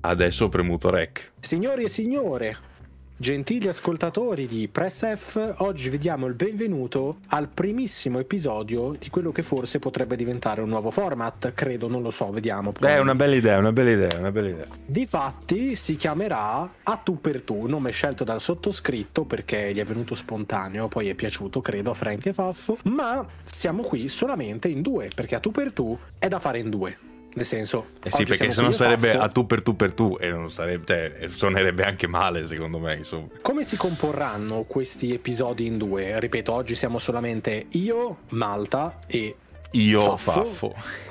adesso ho premuto rec. Signori e signore, gentili ascoltatori di Press F, oggi vi diamo il benvenuto al primissimo episodio di quello che forse potrebbe diventare un nuovo format, credo, non lo so, vediamo. Beh, è una bella idea, una bella idea, una bella idea. Difatti si chiamerà A tu per tu, nome scelto dal sottoscritto perché gli è venuto spontaneo, poi è piaciuto, credo, a Frank e Faffo, ma siamo qui solamente in due, perché A tu per tu è da fare in due. Nel senso, eh sì, perché se no sarebbe a tu per tu per tu e non sarebbe, cioè, suonerebbe anche male, secondo me. Insomma. Come si comporranno questi episodi in due? Ripeto, oggi siamo solamente io, Malta e io, Faffo. Faffo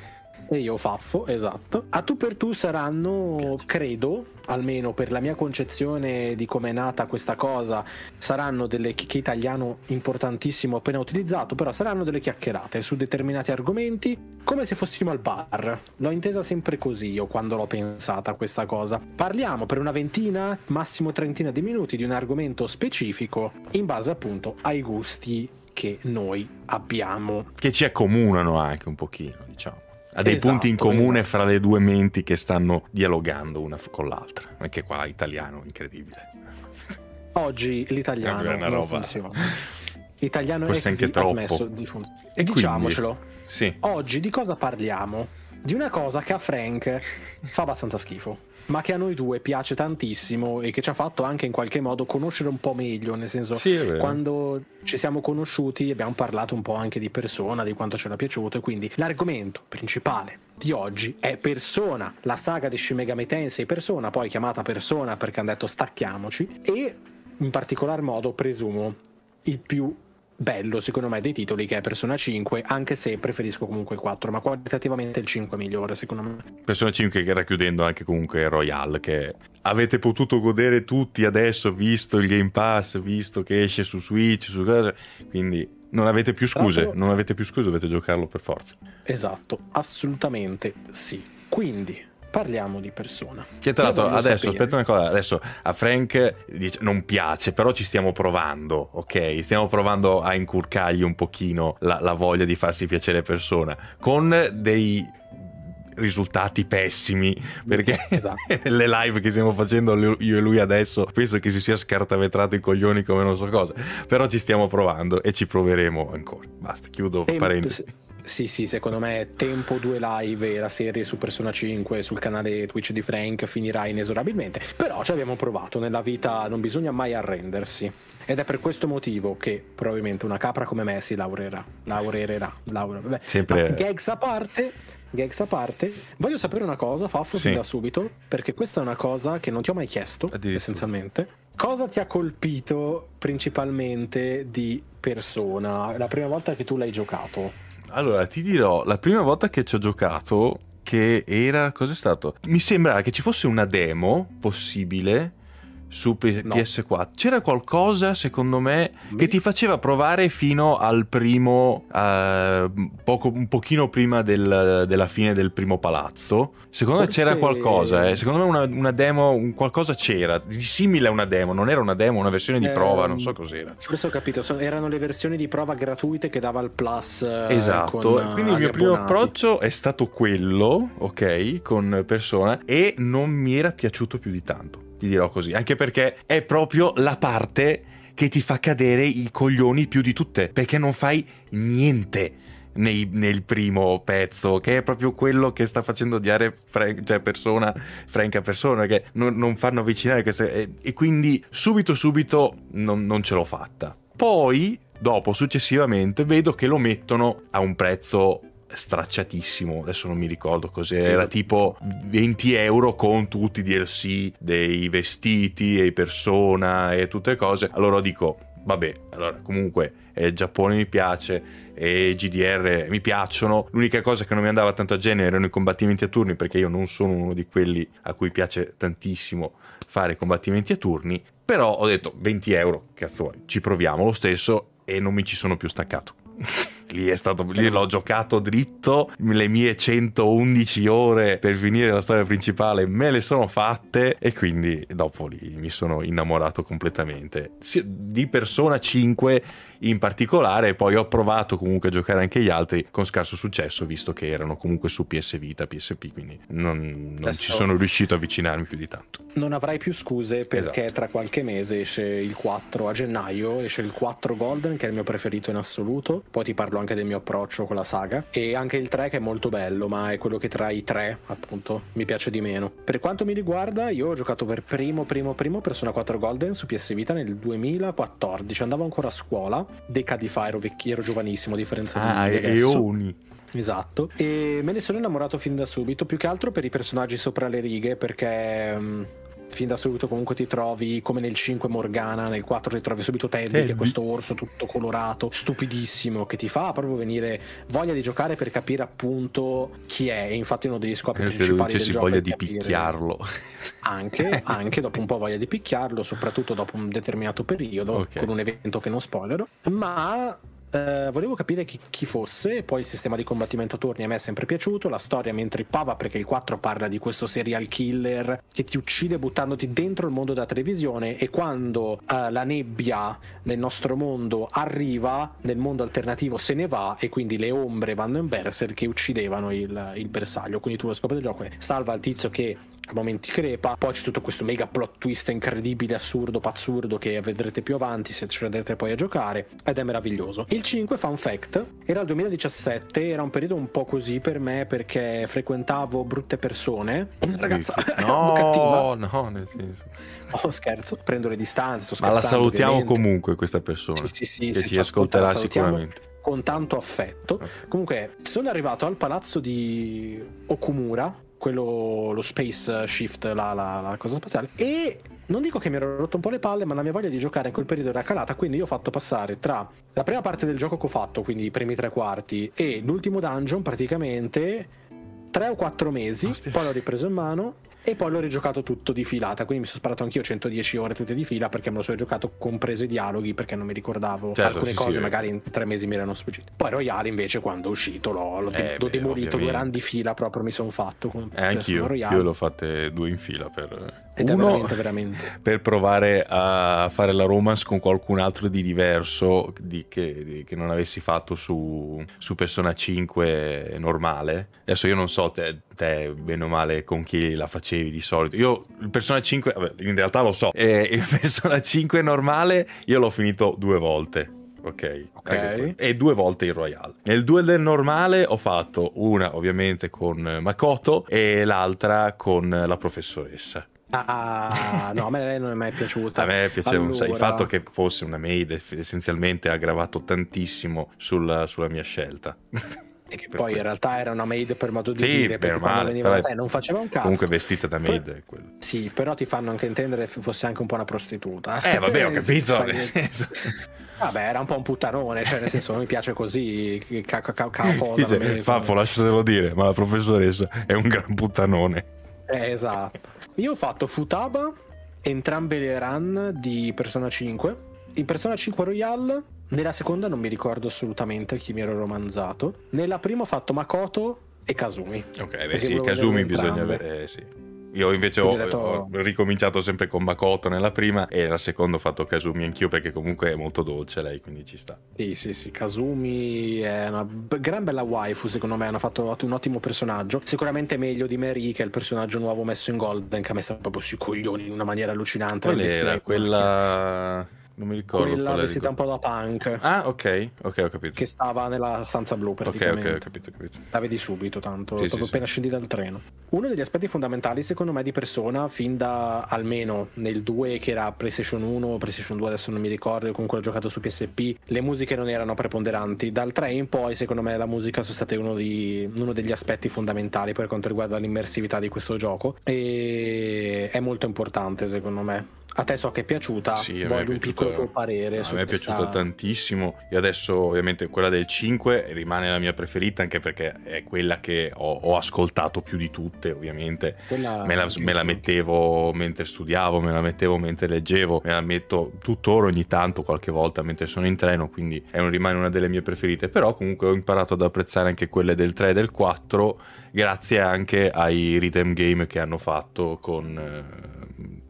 e io Faffo, esatto. A tu per tu saranno, credo, almeno per la mia concezione di come è nata questa cosa, saranno delle che italiano importantissimo appena utilizzato, però saranno delle chiacchierate su determinati argomenti, come se fossimo al bar. L'ho intesa sempre così io quando l'ho pensata questa cosa. Parliamo per una ventina, massimo trentina di minuti di un argomento specifico in base appunto ai gusti che noi abbiamo. Che ci accomunano anche un pochino, diciamo ha dei esatto, punti in comune esatto. fra le due menti che stanno dialogando una con l'altra. Anche qua italiano, incredibile. Oggi l'italiano È una non roba- funziona. L'italiano Forse exi anche ha smesso di funzionare. E quindi? Diciamocelo. Sì. Oggi di cosa parliamo? Di una cosa che a Frank fa abbastanza schifo, ma che a noi due piace tantissimo e che ci ha fatto anche in qualche modo conoscere un po' meglio, nel senso Sì, quando ci siamo conosciuti abbiamo parlato un po' anche di persona, di quanto ci era piaciuto e quindi l'argomento principale di oggi è Persona, la saga di Shin Megami Tensei Persona, poi chiamata Persona perché hanno detto stacchiamoci e in particolar modo presumo il più bello secondo me dei titoli che è Persona 5 anche se preferisco comunque il 4 ma qualitativamente il 5 è migliore secondo me Persona 5 che racchiudendo anche comunque Royale che avete potuto godere tutti adesso visto il Game Pass, visto che esce su Switch, su cosa, quindi non avete più scuse, non avete più scuse, dovete giocarlo per forza. esatto assolutamente sì quindi parliamo di Persona. Che tra l'altro adesso, sapere- aspetta una cosa, adesso a Frank dice, non piace, però ci stiamo provando, ok? Stiamo provando a incurcargli un pochino la, la voglia di farsi piacere persona, con dei risultati pessimi, perché Esatto. le live che stiamo facendo io e lui adesso, penso che si sia scartavetrato i coglioni come non so cosa, però ci stiamo provando e ci proveremo ancora. Basta, chiudo Tempo- parentesi. Sì, sì, secondo me Tempo 2 Live e la serie su Persona 5 sul canale Twitch di Frank finirà inesorabilmente. Però ci abbiamo provato, nella vita non bisogna mai arrendersi. Ed è per questo motivo che probabilmente una capra come me si laureerà. Laureerà. Laure... Vabbè. Sempre- gags a parte. Gags a parte, voglio sapere una cosa, Faffo, Sì. da subito, perché questa è una cosa che non ti ho mai chiesto, essenzialmente. Cosa ti ha colpito principalmente di persona la prima volta che tu l'hai giocato? Allora, ti dirò, la prima volta che ci ho giocato, che era... cos'è stato? Mi sembrava che ci fosse una demo possibile su P- No. PS4. C'era qualcosa, secondo me, che ti faceva provare fino al primo... eh, poco, un pochino prima del- della fine del primo palazzo. Secondo Forse- me c'era qualcosa, eh. Secondo me una, una demo, un qualcosa c'era, di simile a una demo. Non era una demo, una versione di prova, Ehm, non so cos'era. Forse ho capito, sono- erano le versioni di prova gratuite che dava il Plus. eh, Esatto, con, eh, quindi il mio primo abbonati. approccio è stato quello, ok, con persona e non mi era piaciuto più di tanto, ti dirò così, anche perché è proprio la parte che ti fa cadere i coglioni più di tutte, perché non fai niente. nei- nel primo pezzo, che è proprio quello che sta facendo odiare Frank, cioè persona, Frank a persona, che non, non fanno avvicinare queste. E, e quindi subito, subito non, non ce l'ho fatta. Poi, dopo, successivamente, vedo che lo mettono a un prezzo stracciatissimo, adesso non mi ricordo cos'era, tipo 20 euro con tutti i DLC dei vestiti e persona e tutte cose. Allora dico, vabbè, allora comunque eh, il Giappone mi piace e GDR mi piacciono. L'unica cosa che non mi andava tanto a genere erano i combattimenti a turni perché io non sono uno di quelli a cui piace tantissimo fare combattimenti a turni. Però ho detto 20 euro, cazzo ci proviamo lo stesso e non mi ci sono più staccato. lì è stato lì l'ho giocato dritto le mie 111 ore per finire la storia principale me le sono fatte e quindi dopo lì mi sono innamorato completamente. Di persona 5 in particolare, poi ho provato comunque a giocare anche gli altri con scarso successo, visto che erano comunque su PS Vita, PSP, quindi non, non ci sono riuscito a avvicinarmi più di tanto. Non avrai più scuse perché esatto. tra qualche mese esce il 4 a gennaio, esce il 4 Golden che è il mio preferito in assoluto, poi ti parlo anche del mio approccio con la saga e anche il 3 che è molto bello, ma è quello che tra i tre appunto mi piace di meno. Per quanto mi riguarda, io ho giocato per primo primo primo Persona 4 Golden su PS Vita nel 2014, andavo ancora a scuola, decadi fa, ero vecchio, ero giovanissimo a differenza ah, di adesso. Eoni. Esatto, e me ne sono innamorato fin da subito, più che altro per i personaggi sopra le righe, perché mm, fin da subito comunque ti trovi come nel 5 Morgana, nel 4 ti trovi subito Teddy, Teddy. che è questo orso tutto colorato, stupidissimo, che ti fa proprio venire voglia di giocare per capire appunto chi è. E infatti uno degli scopi eh, principali del gioco voglia di picchiarlo. Anche, anche dopo un po' voglia di picchiarlo, soprattutto dopo un determinato periodo, okay. con un evento che non spoilerò. Ma Uh, volevo capire chi, chi, fosse, poi il sistema di combattimento torni a me è sempre piaciuto, la storia mi intrippava perché il 4 parla di questo serial killer che ti uccide buttandoti dentro il mondo della televisione e quando uh, la nebbia nel nostro mondo arriva, nel mondo alternativo se ne va e quindi le ombre vanno in berserk che uccidevano il, il bersaglio, quindi tu lo scopo del gioco è salva il tizio che a momenti crepa. Poi c'è tutto questo mega plot twist incredibile, assurdo, pazzurdo che vedrete più avanti se ci andrete poi a giocare ed è meraviglioso. Il 5, fun fact, era il 2017, era un periodo un po' così per me perché frequentavo brutte persone. Una ragazza no, cattiva. no, nel senso. Oh, scherzo, prendo le distanze. Ma la salutiamo ovviamente. comunque questa persona. Sì, sì, sì, che ci, ascolterà sicuramente con tanto affetto. Comunque, sono arrivato al palazzo di Okumura, quello, lo space shift, la, la, la, cosa spaziale. E non dico che mi ero rotto un po' le palle, ma la mia voglia di giocare in quel periodo era calata. Quindi io ho fatto passare tra la prima parte del gioco che ho fatto, quindi i primi tre quarti, e l'ultimo dungeon praticamente tre o quattro mesi. Ostia. Poi l'ho ripreso in mano e poi l'ho rigiocato tutto di filata, quindi mi sono sparato anch'io 110 ore tutte di fila perché me lo sono giocato compreso i dialoghi perché non mi ricordavo certo, alcune sì, cose, sì, magari in tre mesi mi erano sfuggite. Poi Royale invece quando è uscito l'ho, l'ho, eh, l'ho beh, demolito due run di fila proprio mi sono fatto. Con eh, anch'io, Royale. io l'ho fatte due in fila per... Ed Uno, veramente, veramente. per provare a fare la romance con qualcun altro di diverso di che, di, che, non avessi fatto su, su Persona 5 normale. Adesso io non so te, te, bene o male con chi la facevi di solito. Io il Persona 5, vabbè, in realtà lo so, eh, il Persona 5 normale io l'ho finito due volte. Ok, okay. e due volte il Royale. Nel duel del normale ho fatto una ovviamente con Makoto e l'altra con la professoressa. Ah, no, a me lei non è mai piaciuta. a me piaceva allora... il fatto che fosse una maid essenzialmente ha aggravato tantissimo sulla, sulla mia scelta. Che poi in realtà era una maid per modo di sì, dire, perché male, veniva da te non faceva un cazzo. Comunque vestita da maid. Poi, sì, però ti fanno anche intendere che fosse anche un po' una prostituta. Eh, vabbè, ho capito. Vabbè, era un po' un puttanone, cioè nel senso non mi piace così, ca- ca- ca- cosa. Dice, Faffo, lasciatelo dire, ma la professoressa è un gran puttanone. Eh, esatto. Io ho fatto Futaba, entrambe le run di Persona 5. In Persona 5 Royale nella seconda non mi ricordo assolutamente chi mi ero romanzato. Nella prima ho fatto Makoto e Kazumi. Ok, beh sì, Kazumi bisogna avere, eh, sì. Io invece ho, detto... ho, ricominciato sempre con Makoto nella prima e nella seconda ho fatto Kazumi anch'io perché comunque è molto dolce lei, quindi ci sta. Sì, sì, sì, Kazumi è una gran bella waifu secondo me, hanno fatto un ottimo personaggio. Sicuramente meglio di Mary che è il personaggio nuovo messo in Golden che a me sta proprio sui coglioni in una maniera allucinante. Qual era? Quella... Non mi ricordo. Quella vestita un po' da punk. Ah, ok, ok, ho capito. Che stava nella stanza blu praticamente. Ok, ok, ho capito, ho capito. La vedi subito, tanto, sì, proprio sì, appena sì. scendi dal treno. Uno degli aspetti fondamentali, secondo me, di persona, fin da almeno nel 2, che era PlayStation 1, PlayStation 2, adesso non mi ricordo, comunque l'ho giocato su PSP, le musiche non erano preponderanti. Dal 3 in poi, secondo me, la musica sono state uno, di, uno degli aspetti fondamentali per quanto riguarda l'immersività di questo gioco. E è molto importante, secondo me a te so che è piaciuta, sì, voglio un piccolo tuo parere. A me è questa... piaciuta tantissimo e adesso ovviamente quella del 5 rimane la mia preferita anche perché è quella che ho, ho ascoltato più di tutte ovviamente. Quella me, la, me la mettevo mentre studiavo, me la mettevo mentre leggevo, me la metto tuttora ogni tanto qualche volta mentre sono in treno, quindi è un, rimane una delle mie preferite, però comunque ho imparato ad apprezzare anche quelle del 3 e del 4 grazie anche ai rhythm game che hanno fatto con... Eh,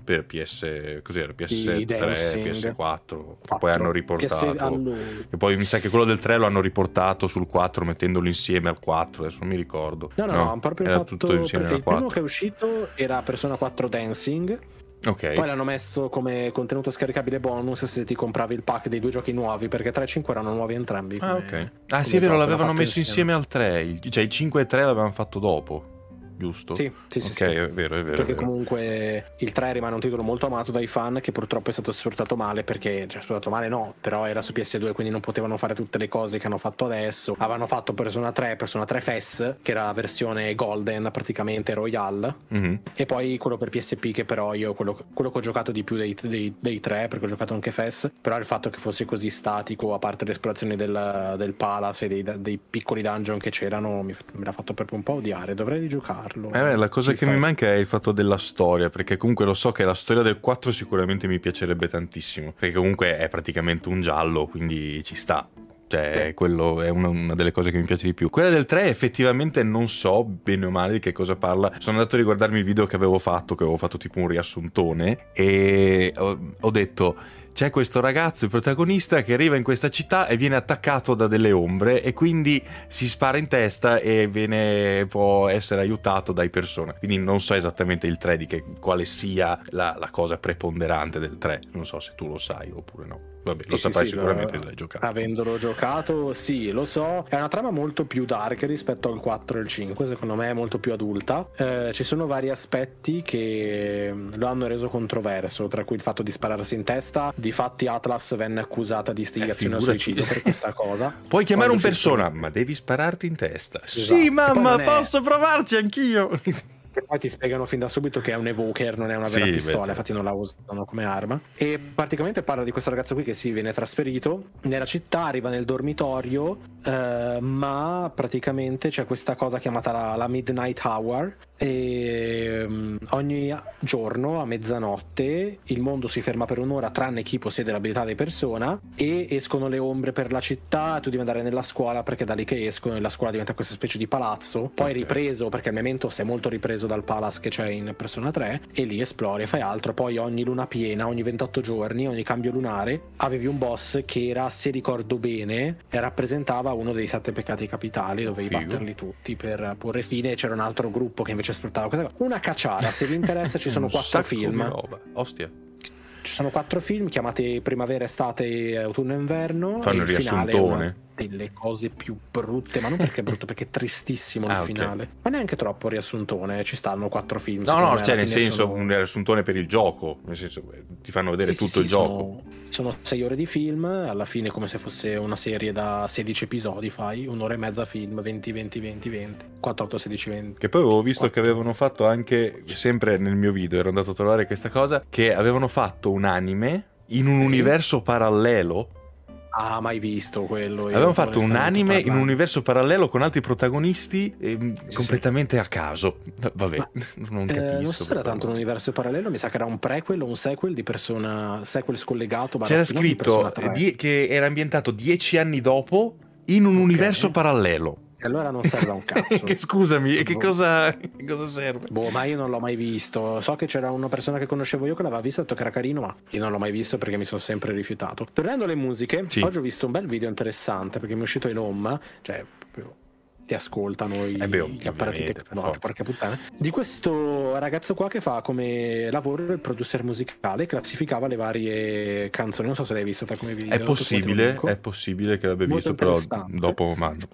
per PS, cos'era, PS3, Dancing. PS4, che poi hanno riportato. PS allora. E poi mi sa che quello del 3 lo hanno riportato sul 4 mettendolo insieme al 4, adesso non mi ricordo. No, no, no, proprio era fatto tutto insieme al il primo 4. che è uscito era Persona 4 Dancing, Ok. poi l'hanno messo come contenuto scaricabile bonus se ti compravi il pack dei due giochi nuovi, perché 3 e 5 erano nuovi entrambi. Ah, come- ok. Ah, sì, è vero, l'avevano messo fatto insieme al 3, il- cioè il 5 e 3 l'avevano fatto dopo, giusto? Sì, sì, sì. Ok, sì. è vero, è vero. è Perché vero. comunque il 3 rimane un titolo molto amato dai fan che purtroppo è stato sfruttato male perché, cioè sfruttato male no, però era su PS2 quindi non potevano fare tutte le cose che hanno fatto adesso. Avevano fatto Persona 3, Persona 3 FES, che era la versione Golden praticamente Royale, Mhm. e poi quello per PSP che però io quello, quello che ho giocato di più dei, dei, dei tre perché ho giocato anche FES però il fatto che fosse così statico a parte le esplorazioni del, del Palace e dei, dei piccoli dungeon che c'erano mi, me l'ha fatto proprio un po' odiare dovrei rigiocarlo Eh, la cosa che mi FES. manca è il fatto della storia, perché comunque lo so che la storia del 4 sicuramente mi piacerebbe tantissimo, perché comunque è praticamente un giallo, quindi ci sta. Cioè, Sì. quello è una, una delle cose che mi piace di più. Quella del 3 effettivamente non so bene o male di che cosa parla. Sono andato a riguardarmi il video che avevo fatto, che avevo fatto tipo un riassuntone, e ho, ho detto... C'è questo ragazzo, il protagonista, che arriva in questa città e viene attaccato da delle ombre e quindi si spara in testa e viene, può essere aiutato dai persone. Quindi non so esattamente il 3 di che, quale sia la, la cosa preponderante del 3. Non so se tu lo sai oppure no. Vabbè, lo Sì, saprai sì, sicuramente, lo- l'hai giocato. Avendolo giocato, sì, lo so. È una trama molto più dark rispetto al 4 e al 5, secondo me è molto più adulta. Eh, ci sono vari aspetti che lo hanno reso controverso, tra cui il fatto di spararsi in testa. Difatti Atlas venne accusata di istigazione al Eh, figurati. suicidio per questa cosa. Puoi chiamare un Quando persona, ma devi spararti in testa. Esatto. Sì, mamma, posso provarci anch'io. Che poi ti spiegano fin da subito che è un evoker, non è una Sì, vera beh, pistola, certo. infatti non la usano come arma. E praticamente parla di questo ragazzo qui che si viene trasferito nella città, arriva nel dormitorio, eh, ma praticamente c'è questa cosa chiamata la, la Midnight Hour. E mm, ogni giorno a mezzanotte il mondo si ferma per un'ora, tranne chi possiede l'abilità di persona, e escono le ombre per la città. Tu devi andare nella scuola perché da lì che escono, e la scuola diventa questa specie di palazzo. Poi Ok. ripreso perché il memento si è molto ripreso dal palace che c'è in Persona 3 e lì esplori e fai altro poi ogni luna piena ogni 28 giorni ogni cambio lunare avevi un boss che era se ricordo bene rappresentava uno dei sette peccati capitali dovevi Figo. batterli tutti per porre fine c'era un altro gruppo che invece sfruttava questa cosa una cacciara se vi interessa ci sono quattro film roba. Ostia. ci sono quattro film chiamati primavera estate autunno e inverno Fanno e il finale una. Delle cose più brutte ma non perché è brutto perché è tristissimo il Ah, finale ma neanche troppo riassuntone ci stanno quattro film No, no, me, cioè nel senso sono- un riassuntone per il gioco, nel senso eh, ti fanno vedere Sì, sì, tutto sì, il gioco. sono, sono sei ore di film alla fine come se fosse una serie da 16 episodi fai un'ora e mezza film 20 20 20 20 4 8 16 20 Che poi avevo visto che avevano fatto anche, sempre nel mio video, ero andato a trovare questa cosa, che avevano fatto un anime in un Sì. universo parallelo. Ah mai visto quello io, Avevano fatto un anime in un parlando. universo parallelo con altri protagonisti ehm, Sì, completamente a caso. Vabbè, Ma, non Eh, capisco. non so se era tanto un universo parallelo, mi sa che era un prequel o un sequel di persona sequel scollegato. C'era scritto 3. die- che era ambientato dieci anni dopo in un Ok. universo parallelo. E allora non serve a un cazzo. che scusami, e che Boh. cosa, che cosa serve? Boh, ma io non l'ho mai visto. So che c'era una persona che conoscevo io che l'aveva visto e ha detto che era carino, ma io non l'ho mai visto perché mi sono sempre rifiutato. Tornando alle musiche, Sì. oggi ho visto un bel video interessante perché mi è uscito in home, cioè ti ascoltano i, Eh beh, gli apparati tecnologici, porca puttana. Di questo ragazzo qua che fa come lavoro il producer musicale, classificava le varie canzoni. Non so se l'hai visto te come video. È possibile, è possibile che l'abbia Molto visto, però dopo mando.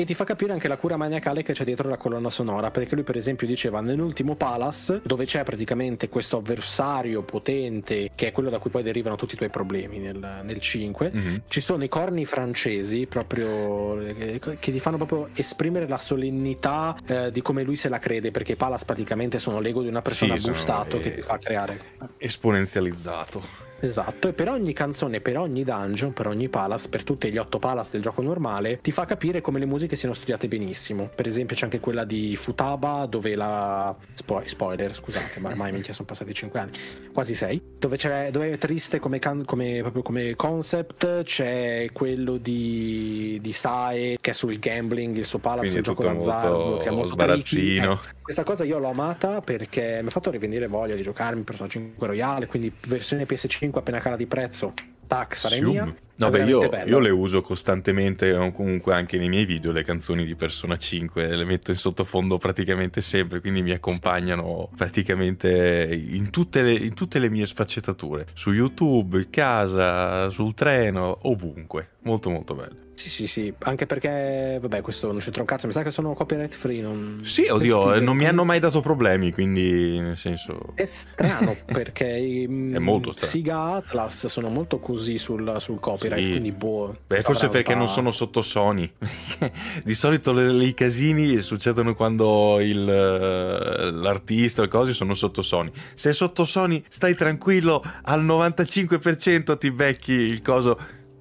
E ti fa capire anche la cura maniacale che c'è dietro la colonna sonora, perché lui per esempio diceva nell'ultimo Palace, dove c'è praticamente questo avversario potente, che è quello da cui poi derivano tutti i tuoi problemi nel, nel 5, Mhm. ci sono i corni francesi proprio eh, che ti fanno proprio esprimere la solennità eh, di come lui se la crede, perché i Palace praticamente sono l'ego di una persona Sì, sono, bustato eh, che ti fa creare. Esponenzializzato. Esatto, e per ogni canzone, per ogni dungeon, per ogni palace, per tutti gli otto palace del gioco normale, ti fa capire come le musiche siano studiate benissimo. Per esempio c'è anche quella di Futaba, dove la... Spo- spoiler, scusate, ma ormai minchia sono passati 5 anni, quasi 6, dove, c'è, dove è triste come, can- come, proprio come concept, c'è quello di, di Sae, che è sul gambling, il suo palace, il gioco d'azzardo, che è molto sbarazzino. Eh, questa cosa io l'ho amata perché mi ha fatto rivenire voglia di giocarmi Persona 5 Royale, quindi versione PS5 appena cala di prezzo, tac, sarà mia. No, beh, io, io le uso costantemente, comunque anche nei miei video, le canzoni di Persona 5, le metto in sottofondo praticamente sempre, quindi mi accompagnano praticamente in tutte le, in tutte le mie sfaccettature, su YouTube, in casa, sul treno, ovunque. Molto molto bello. Sì, sì, sì, anche perché, vabbè, questo non c'entra un cazzo, mi sa che sono copyright free. Non... Sì, oddio, eh, non mi hanno mai dato problemi, quindi nel senso... È strano perché mm, È molto strano. Siga Atlas sono molto così sul, sul copyright, Sì. quindi boh. Beh, forse perché non sono sotto Sony. Di solito le- le- i casini succedono quando il, eh, l'artista o le cose sono sotto Sony. Se è sotto Sony, stai tranquillo, al 95% ti becchi il coso.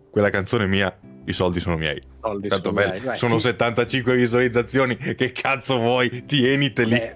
Quella canzone è mia, i soldi sono miei. soldi Tanto bello, dai, dai, sono ti- 75 visualizzazioni, che cazzo vuoi? Tieniteli. Beh,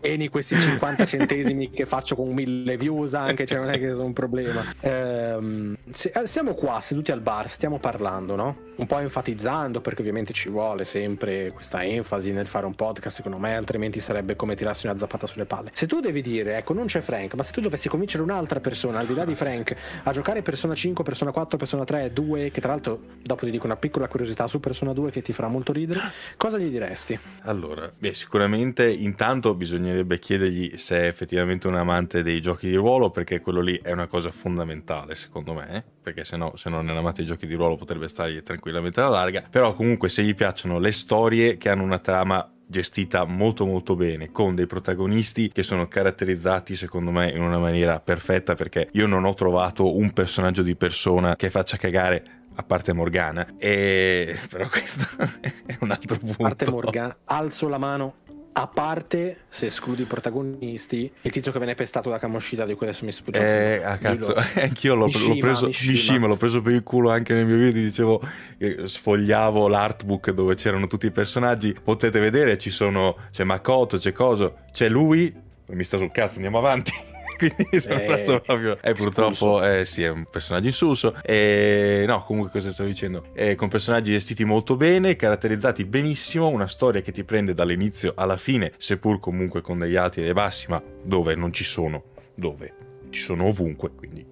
Tieni questi 50 centesimi che faccio con mille views anche, cioè non è che sono un problema. Ehm, se- eh, siamo qua seduti al bar, stiamo parlando, no? Un po' enfatizzando, perché ovviamente ci vuole sempre questa enfasi nel fare un podcast, secondo me, altrimenti sarebbe come tirarsi una zappata sulle palle. Se tu devi dire, ecco, non c'è Frank, ma se tu dovessi convincere un'altra persona, al di là di Frank, a giocare Persona 5, Persona 4, Persona 3, 2, che tra l'altro dopo ti dico una piccola curiosità su Persona 2 che ti farà molto ridere, cosa gli diresti? Allora, beh, sicuramente intanto bisognerebbe chiedergli se è effettivamente un amante dei giochi di ruolo, perché quello lì è una cosa fondamentale, secondo me, eh? perché se no, se non è un amante dei giochi di ruolo potrebbe stargli tranquillamente alla larga, però comunque se gli piacciono le storie che hanno una trama gestita molto molto bene con dei protagonisti che sono caratterizzati secondo me in una maniera perfetta perché io non ho trovato un personaggio di persona che faccia cagare a parte Morgana e però questo è un altro punto A parte Morgan, alzo la mano. A parte se escludi i protagonisti, il tizio che viene pestato da Kamoshida di cui adesso mi sfugge. Eh, a cazzo, Dillo. anch'io l'ho, Mishima, l'ho preso Mishima. Mishima, l'ho preso per il culo anche nel mio video, ti dicevo, eh, sfogliavo l'artbook dove c'erano tutti i personaggi, potete vedere, ci sono, c'è Makoto, c'è Coso, c'è lui, mi sta sul cazzo, andiamo avanti. Quindi sono Eh, stato proprio. E purtroppo, eh, sì, è un personaggio insulso. E no, comunque, cosa stavo dicendo? Eh, con personaggi gestiti molto bene, caratterizzati benissimo. Una storia che ti prende dall'inizio alla fine, seppur comunque con degli alti e dei bassi, ma dove non ci sono, dove ci sono ovunque. Quindi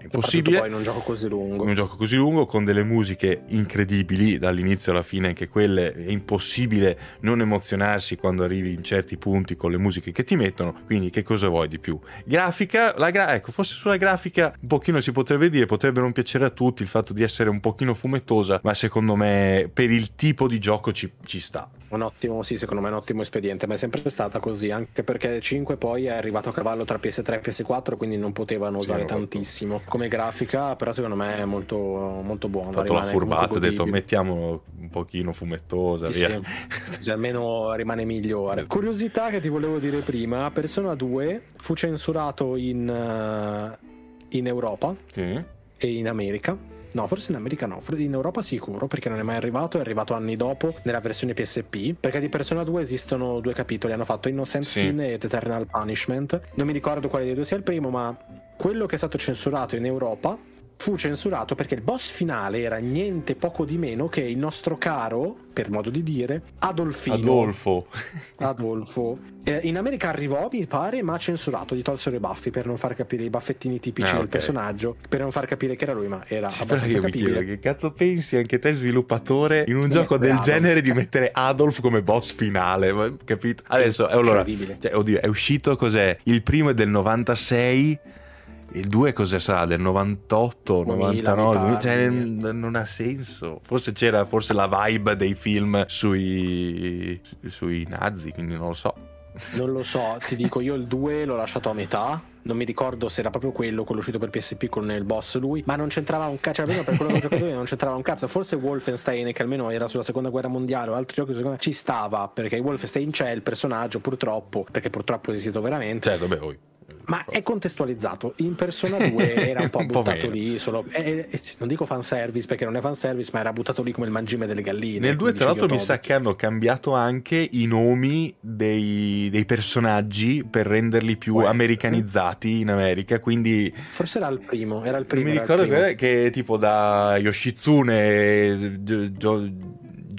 è impossibile poi in un gioco così lungo. un gioco così lungo con delle musiche incredibili dall'inizio alla fine anche quelle è impossibile non emozionarsi quando arrivi in certi punti con le musiche che ti mettono. Quindi che cosa vuoi di più? Grafica? La gra- ecco forse sulla grafica un pochino si potrebbe dire potrebbe non piacere a tutti il fatto di essere un pochino fumettosa ma secondo me per il tipo di gioco ci, ci sta. Un ottimo, sì, secondo me è un ottimo espediente, ma è sempre stata così, anche perché 5 poi è arrivato a cavallo tra PS3 e PS4, quindi non potevano Sì, usare fatto- tantissimo come grafica, però secondo me è molto, molto buono. ho fatto la furbata ho comunque detto mettiamolo un pochino fumettosa Sì, via sì. Così almeno rimane migliore. Curiosità che ti volevo dire prima, Persona 2 fu censurato in, eh, in Europa Sì. e in America. No, forse in America no, in Europa sicuro perché non è mai arrivato, è arrivato anni dopo nella versione PSP, perché di Persona 2 esistono due capitoli, hanno fatto Innocent Sì. Sin ed Eternal Punishment. Non mi ricordo quale dei due sia il primo, ma quello che è stato censurato in Europa fu censurato perché il boss finale era niente poco di meno che il nostro caro, per modo di dire, Adolfino. Adolfo Adolfo. Eh, in America arrivò, mi pare, ma censurato, gli tolsero i baffi per non far capire i baffettini tipici Ah, del personaggio, per non far capire che era lui, ma era Sì, abbastanza io mi chiedo capibile. che cazzo pensi anche te sviluppatore in un Come gioco del Adolf. genere di mettere Adolf come boss finale capito adesso eh, allora cioè, oddio è uscito cos'è il primo è del 96 il 2 cos'è sarà del 98 2000, 99 mi pare. cioè, n- non ha senso forse c'era forse la vibe dei film sui sui nazi quindi non lo so Non lo so, ti dico, io il 2 l'ho lasciato a metà. Non mi ricordo se era proprio quello, quello uscito per PSP con il boss lui, ma non c'entrava un cazzo, cioè almeno per quello che ho giocato io non c'entrava un cazzo. Forse Wolfenstein, che almeno era sulla seconda guerra mondiale o altri giochi secondo me ci stava, perché in Wolfenstein c'è il personaggio purtroppo, perché purtroppo è esistito veramente, cioè vabbè poi Ma è contestualizzato. In Persona 2 era un po' buttato un lì, solo, eh, eh, non dico fanservice perché non è fanservice, ma era buttato lì come il mangime delle galline. Nel 2 tra l'altro mi sa che hanno cambiato anche i nomi dei, dei personaggi per renderli più Uè. americanizzati in America, quindi... Forse era il primo, era il primo. Mi ricordo che, che tipo da Yoshitsune,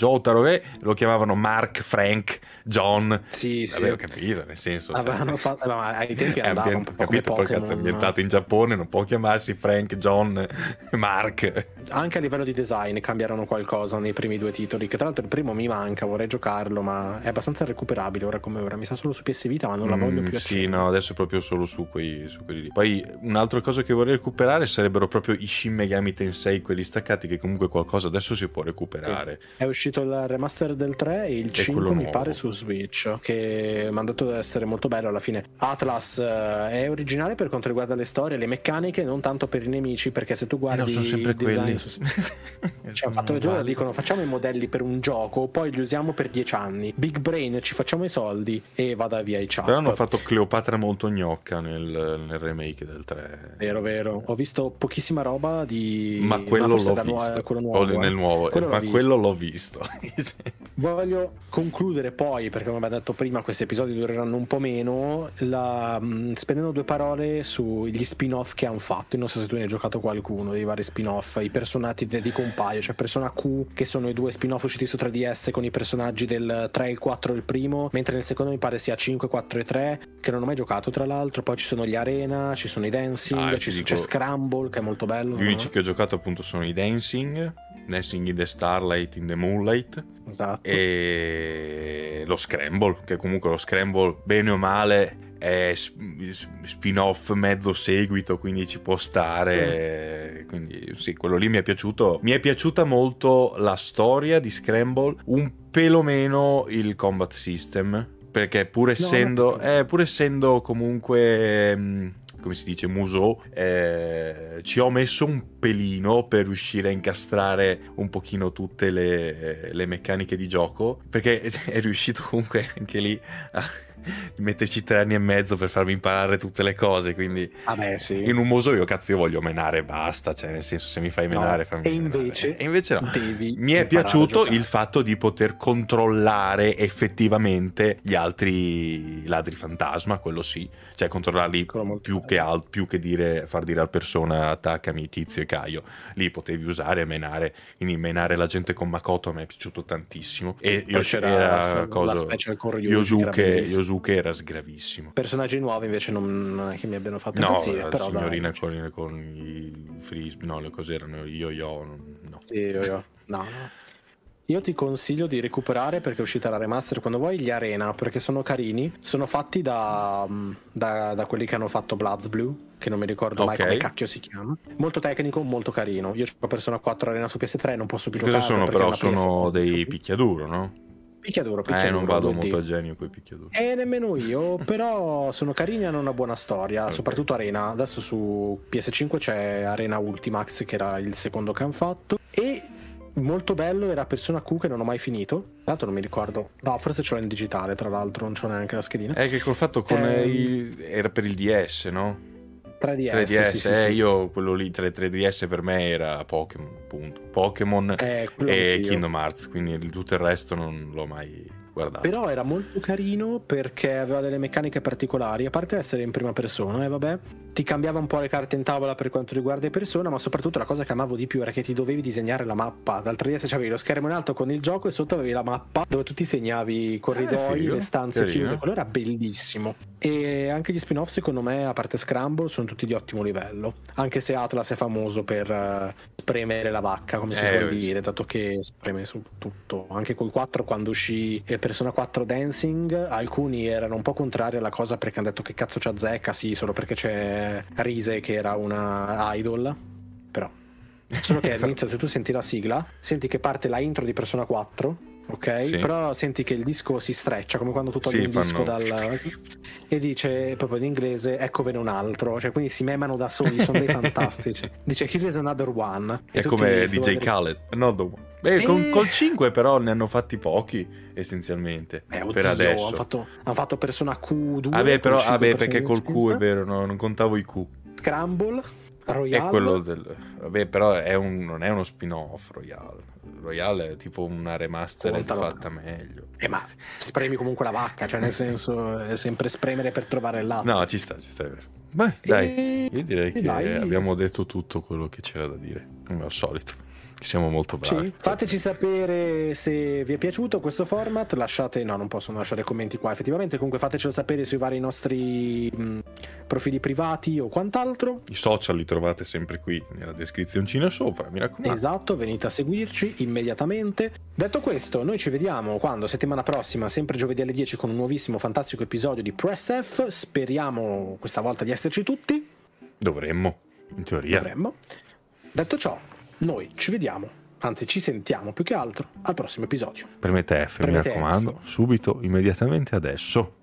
Jotaro, lo chiamavano Mark, Frank, John. Sì, sì. Vabbè, ho capito, nel senso. Avevano cioè, fatto, ma ai tempi andava ambient, un po' capito, poi cazzo è ambientato in Giappone, non può chiamarsi Frank, John, Mark. Anche a livello di design cambiarono qualcosa nei primi due titoli, che tra l'altro il primo mi manca, vorrei giocarlo, ma è abbastanza recuperabile ora come ora. Mi sa solo su PS Vita, ma non la voglio mm, più. Sì, no, adesso è proprio solo su, quei, su quelli lì. Poi un'altra cosa che vorrei recuperare sarebbero proprio i Shin Megami Tensei, quelli staccati, che comunque qualcosa adesso si può recuperare. È uscito il remaster del 3 e il e 5 mi pare su Switch che mi ha dato ad essere molto bello alla fine. Atlas uh, è originale per quanto riguarda le storie, le meccaniche, non tanto per i nemici, perché se tu guardi... Eh, no, sono sempre quelli. Su... cioè, hanno fatto il gioco, dicono facciamo i modelli per un gioco, poi li usiamo per dieci anni. Big Brain, ci facciamo i soldi e vada via i chat. Però hanno fatto Cleopatra molto gnocca nel, nel remake del 3. Vero, vero. Ho visto pochissima roba di... Ma quello l'ho visto. Nuova, quello nuovo, nel nuovo, quello ma quello l'ho visto. Voglio concludere poi, perché come abbiamo detto prima, questi episodi dureranno un po' meno, la, mh, spendendo due parole sugli spin-off che hanno fatto. Io non so se tu ne hai giocato qualcuno dei vari spin-off, i personaggi di compaio, cioè Persona Q, che sono i due spin-off usciti su 3DS con i personaggi del 3 e il 4 il primo, mentre nel secondo mi pare sia 5, 4 e 3, che non ho mai giocato tra l'altro. Poi ci sono gli Arena, ci sono i Dancing, ah, ci, dico, c'è Scramble che è molto bello. Gli unici che ho giocato appunto sono i Dancing Dancing in the Starlight, in the Moonlight. Esatto. E lo Scramble, che comunque lo Scramble, bene o male, è spin-off mezzo seguito, quindi ci può stare. Mm. Quindi sì, quello lì mi è piaciuto. Mi è piaciuta molto la storia di Scramble, un pelo meno il combat system. Perché pur essendo, no, no. Eh, pur essendo comunque mm, come si dice, muso, eh, ci ho messo un pelino per riuscire a incastrare un pochino tutte le, le meccaniche di gioco, perché è riuscito comunque anche lì a di metterci tre anni e mezzo per farmi imparare tutte le cose. Quindi ah sì. in un muso io cazzo io voglio menare e basta. Cioè, nel senso, se mi fai menare, no. fammi e invece, e invece no. mi è piaciuto il fatto di poter controllare effettivamente gli altri ladri fantasma, quello sì, cioè controllarli più che, al, più che dire, far dire al persona attaccami Tizio e Caio. Lì potevi usare e menare, quindi menare la gente con Makoto a me è piaciuto tantissimo. E io c'era la, cosa, la special con Yosuke, Sasuke era sgravissimo. Personaggi nuovi invece non, non è che mi abbiano fatto no, impazzire. però signorina dai, con, con, i frisbee, no, le cose erano yo-yo, no. Sì, yo-yo, no, no. Io ti consiglio di recuperare perché è uscita la remaster quando vuoi gli Arena perché sono carini. Sono fatti da, da, da quelli che hanno fatto Bloods Blue, che non mi ricordo okay. mai come cacchio si chiama. Molto tecnico, molto carino. Io ho Persona 4 Arena su PS3, non posso più giocare. Cosa sono però? Sono dei picchiaduro, no? Picchiaduro, picchiaduro. Eh, non vado molto a genio con i picchiaduro. E eh, nemmeno io, però sono carini e hanno una buona storia, okay. soprattutto Arena. Adesso su PS5 c'è Arena Ultimax, che era il secondo che hanno fatto. E molto bello era Persona Q che non ho mai finito. Tra l'altro non mi ricordo. No, forse ce l'ho in digitale, tra l'altro, non c'ho neanche la schedina. È che col fatto con eh, i... era per il DS, no? 3DS, 3DS sì, eh, sì. io quello lì 3, 3DS per me era Pokémon, punto. Pokémon eh, e Kingdom Hearts, quindi tutto il resto non l'ho mai guardato. Però era molto carino perché aveva delle meccaniche particolari, a parte essere in prima persona, e eh, vabbè, ti cambiava un po' le carte in tavola per quanto riguarda le persone, ma soprattutto la cosa che amavo di più era che ti dovevi disegnare la mappa. Dal 3DS c'avevi lo schermo in alto con il gioco e sotto avevi la mappa dove tu ti segnavi i corridoi, eh, le stanze carino. chiuse. Quello era bellissimo. E anche gli spin-off, secondo me, a parte Scramble, sono tutti di ottimo livello. Anche se Atlas è famoso per uh, spremere la vacca, come si eh, suol dire, dato che spreme su tutto. Anche col 4, quando uscì il Persona 4 Dancing, alcuni erano un po' contrari alla cosa perché hanno detto che cazzo c'ha zecca, sì, solo perché c'è Rise che era una idol. Però. Solo che all'inizio, se tu senti la sigla, senti che parte la intro di Persona 4 ok? Sì. Però senti che il disco si streccia, come quando tu togli sì, un fanno... disco dal... e dice proprio in inglese eccovene un altro, cioè quindi si memano da soli, sono dei fantastici. Dice here is another one. È come DJ Khaled, another one. Beh, E- con, col 5 però ne hanno fatti pochi, essenzialmente, Eh, oddio, per adesso. Hanno fatto, hanno fatto Persona Q2. Vabbè, però, con cinque vabbè, persone perché col Q è vero, no, non contavo i Q. Scramble, È Royale. quello del... Vabbè, però è un- non è uno spin-off Royale. Royale è tipo una Contalo. fatta meglio. Eh, ma spremi comunque la vacca, cioè nel senso è sempre spremere per trovare là. No, ci sta, ci sta, è vero. Beh, dai, E- io direi che dai. abbiamo detto tutto quello che c'era da dire, come al solito. Siamo molto bravi. Sì. Fateci sapere se vi è piaciuto questo format. Lasciate, no, non possono lasciare commenti qua. Effettivamente, comunque, fatecelo sapere sui vari nostri mh, profili privati o quant'altro. I social li trovate sempre qui nella descrizioncina sopra, mi raccomando. Esatto, venite a seguirci immediatamente. Detto questo, noi ci vediamo quando settimana prossima, sempre giovedì alle 10, con un nuovissimo fantastico episodio di Press F. Speriamo questa volta di esserci tutti. Dovremmo, in teoria. Dovremmo. Detto ciò, noi ci vediamo, anzi ci sentiamo più che altro al prossimo episodio. Premete F, mi Premete raccomando, subito, immediatamente adesso.